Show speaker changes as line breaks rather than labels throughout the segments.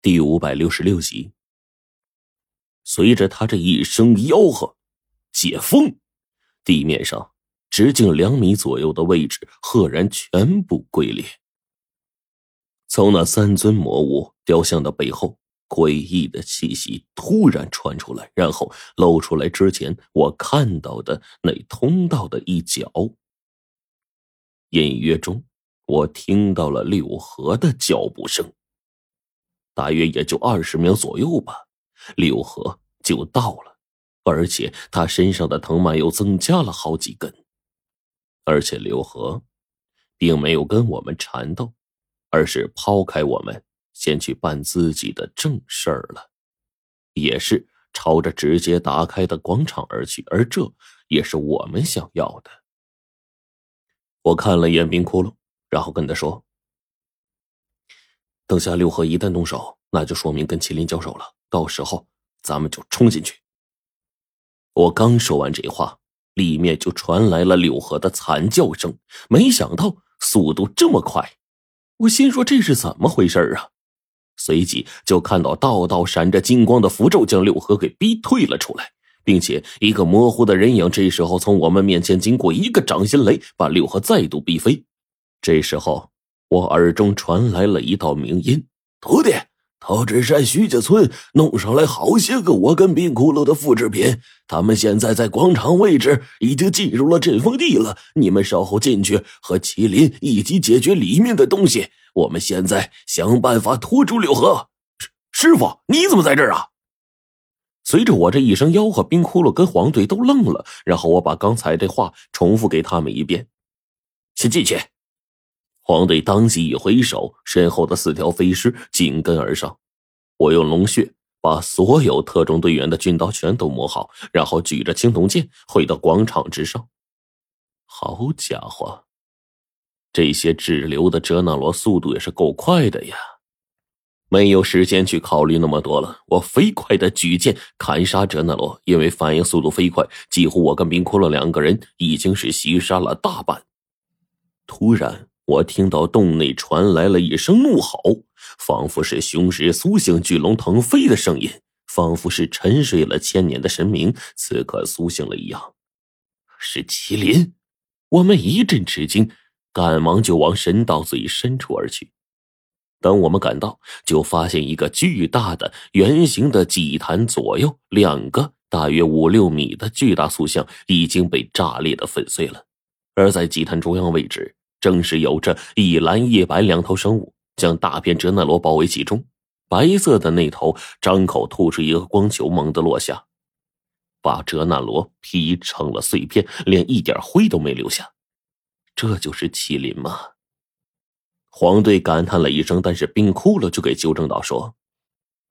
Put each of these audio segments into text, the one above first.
第五百六十六集。随着他这一声吆喝，解封，地面上直径两米左右的位置赫然全部龟裂。从那三尊魔物雕像的背后，诡异的气息突然传出来，然后露出来之前我看到的那通道的一角。隐约中，我听到了柳河的脚步声。大约也就二十秒左右吧，柳河就到了，而且他身上的藤蔓又增加了好几根。而且柳河，并没有跟我们缠斗，而是抛开我们，先去办自己的正事儿了，也是朝着直接打开的广场而去，而这也是我们想要的。我看了眼冰窟窿，然后跟他说。等下六合一旦动手，那就说明跟麒麟交手了。到时候咱们就冲进去。我刚说完这话，里面就传来了柳河的惨叫声。没想到速度这么快，我心说这是怎么回事啊？随即就看到道道闪着金光的符咒将柳河给逼退了出来，并且一个模糊的人影这时候从我们面前经过，一个掌心雷把柳河再度逼飞。这时候。我耳中传来了一道鸣音：“
徒弟，桃枝山徐家村弄上来好些个我跟冰骷髅的复制品，他们现在在广场位置已经进入了阵风地了。你们稍后进去和麒麟一起解决里面的东西。我们现在想办法拖住柳河。
师傅，你怎么在这儿啊？”
随着我这一声吆喝，冰骷髅跟黄队都愣了，然后我把刚才这话重复给他们一遍：“
先进去。”
黄队当即一挥手，身后的四条飞尸紧跟而上。我用龙血把所有特种队员的军刀全都磨好，然后举着青铜剑回到广场之上。好家伙，这些滞留的哲那罗速度也是够快的呀！没有时间去考虑那么多了，我飞快的举剑砍杀哲那罗。因为反应速度飞快，几乎我跟冰骷髅两个人已经是袭杀了大半。突然。我听到洞内传来了一声怒吼，仿佛是雄狮苏醒、巨龙腾飞的声音，仿佛是沉睡了千年的神明此刻苏醒了一样。是麒麟！我们一阵吃惊，赶忙就往神道最深处而去。等我们赶到，就发现一个巨大的圆形的祭坛左右两个大约五六米的巨大塑像已经被炸裂的粉碎了，而在祭坛中央位置。正是有着一蓝一白两头生物，将大片哲那罗包围其中。白色的那头张口吐出一个光球，猛地落下，把哲那罗劈成了碎片，连一点灰都没留下。这就是麒麟吗？黄队感叹了一声，但是冰哭了，就给纠正道说：“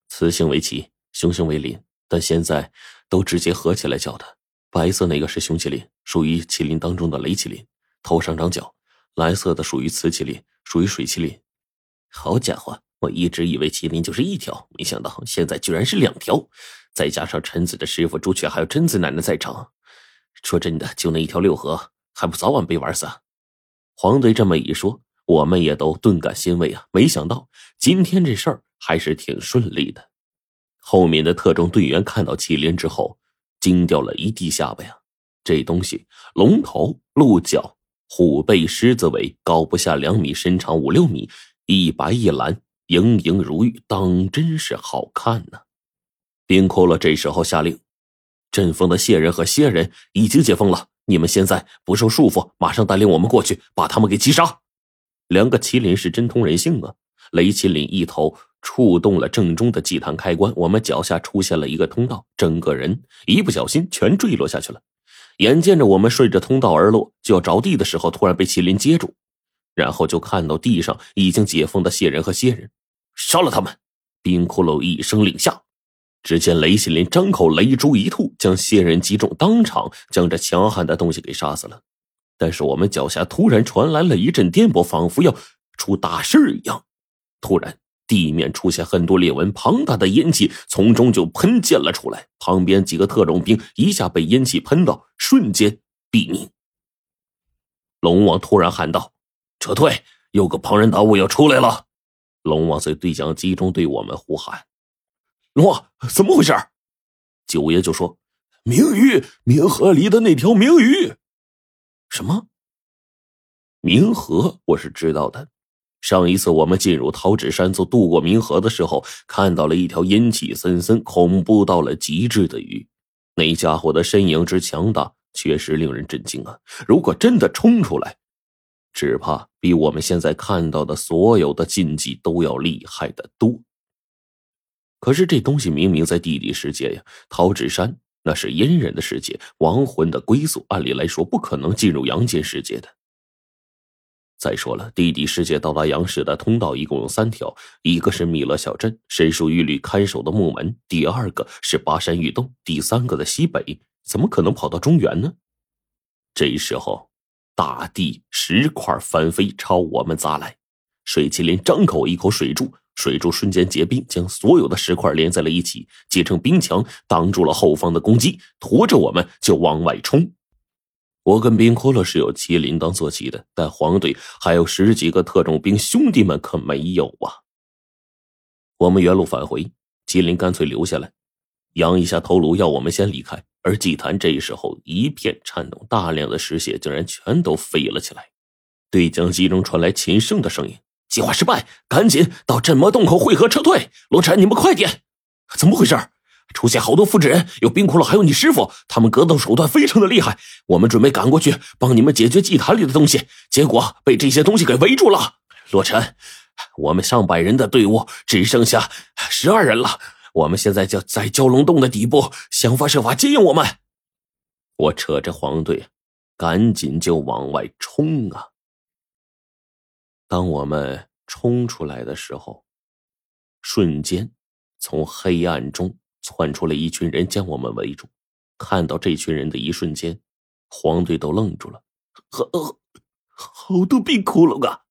雌性为麒，雄性为麟，但现在都直接合起来叫的。白色那个是雄麒麟，属于麒麟当中的雷麒麟，头上长角。”蓝色的属于瓷麒麟，属于水麒麟。好家伙，我一直以为麒麟就是一条，没想到现在居然是两条。再加上陈子的师傅朱雀还有贞子奶奶在场，说真的，就那一条六合，还不早晚被玩死？黄队这么一说，我们也都顿感欣慰啊！没想到今天这事儿还是挺顺利的。后面的特种队员看到麒麟之后，惊掉了一地下巴呀！这东西，龙头鹿角。虎背狮子尾，高不下两米，身长五六米，一白一蓝，莹莹如玉，当真是好看呢。冰骷髅这时候下令：“阵风的蟹人和蝎人已经解封了，你们现在不受束缚，马上带领我们过去，把他们给击杀。”两个麒麟是真通人性啊！雷麒麟一头触动了正中的祭坛开关，我们脚下出现了一个通道，整个人一不小心全坠落下去了。眼见着我们顺着通道而落，就要着地的时候，突然被麒麟接住，然后就看到地上已经解封的蟹人和蝎人，杀了他们！冰骷髅一声令下，只见雷麒麟张口雷珠一吐，将蝎人击中，当场将这强悍的东西给杀死了。但是我们脚下突然传来了一阵颠簸，仿佛要出大事一样，突然。地面出现很多裂纹，庞大的烟气从中就喷溅了出来。旁边几个特种兵一下被烟气喷到，瞬间毙命。龙王突然喊道：“撤退！有个庞然大物要出来了！”龙王在对讲机中对我们呼喊：“
龙王，怎么回事？”
九爷就说：“
明鱼，冥河里的那条明鱼。”
什么？冥河？我是知道的。上一次我们进入桃纸山做渡过冥河的时候，看到了一条阴气森森、恐怖到了极致的鱼。那家伙的身影之强大，确实令人震惊啊！如果真的冲出来，只怕比我们现在看到的所有的禁忌都要厉害的多。可是这东西明明在地底世界呀，桃纸山那是阴人的世界，亡魂的归宿，按理来说不可能进入阳间世界的。再说了，地底世界到达阳世的通道一共有三条，一个是弥勒小镇，神树玉律看守的木门；第二个是巴山玉洞；第三个在西北。怎么可能跑到中原呢？这时候，大地石块翻飞，朝我们砸来。水麒麟张口一口水柱，水柱瞬间结冰，将所有的石块连在了一起，结成冰墙，挡住了后方的攻击，驮着我们就往外冲。我跟冰骷髅是有麒麟当坐骑的，但黄队还有十几个特种兵兄弟们可没有啊。我们原路返回，麒麟干脆留下来，扬一下头颅，要我们先离开。而祭坛这时候一片颤动，大量的石屑竟然全都飞了起来。对讲机中传来秦胜的声音：“计划失败，赶紧到镇魔洞口汇合撤退。”罗晨，你们快点！怎么回事？出现好多复制人，有冰骷髅，还有你师傅，他们格斗手段非常的厉害。我们准备赶过去帮你们解决祭坛里的东西，结果被这些东西给围住了。洛尘，我们上百人的队伍只剩下十二人了，我们现在就在蛟龙洞的底部，想方设法接应我们。我扯着黄队，赶紧就往外冲啊！当我们冲出来的时候，瞬间从黑暗中。窜出来一群人将我们围住，看到这群人的一瞬间，黄队都愣住了。
好，好多冰窟窿啊！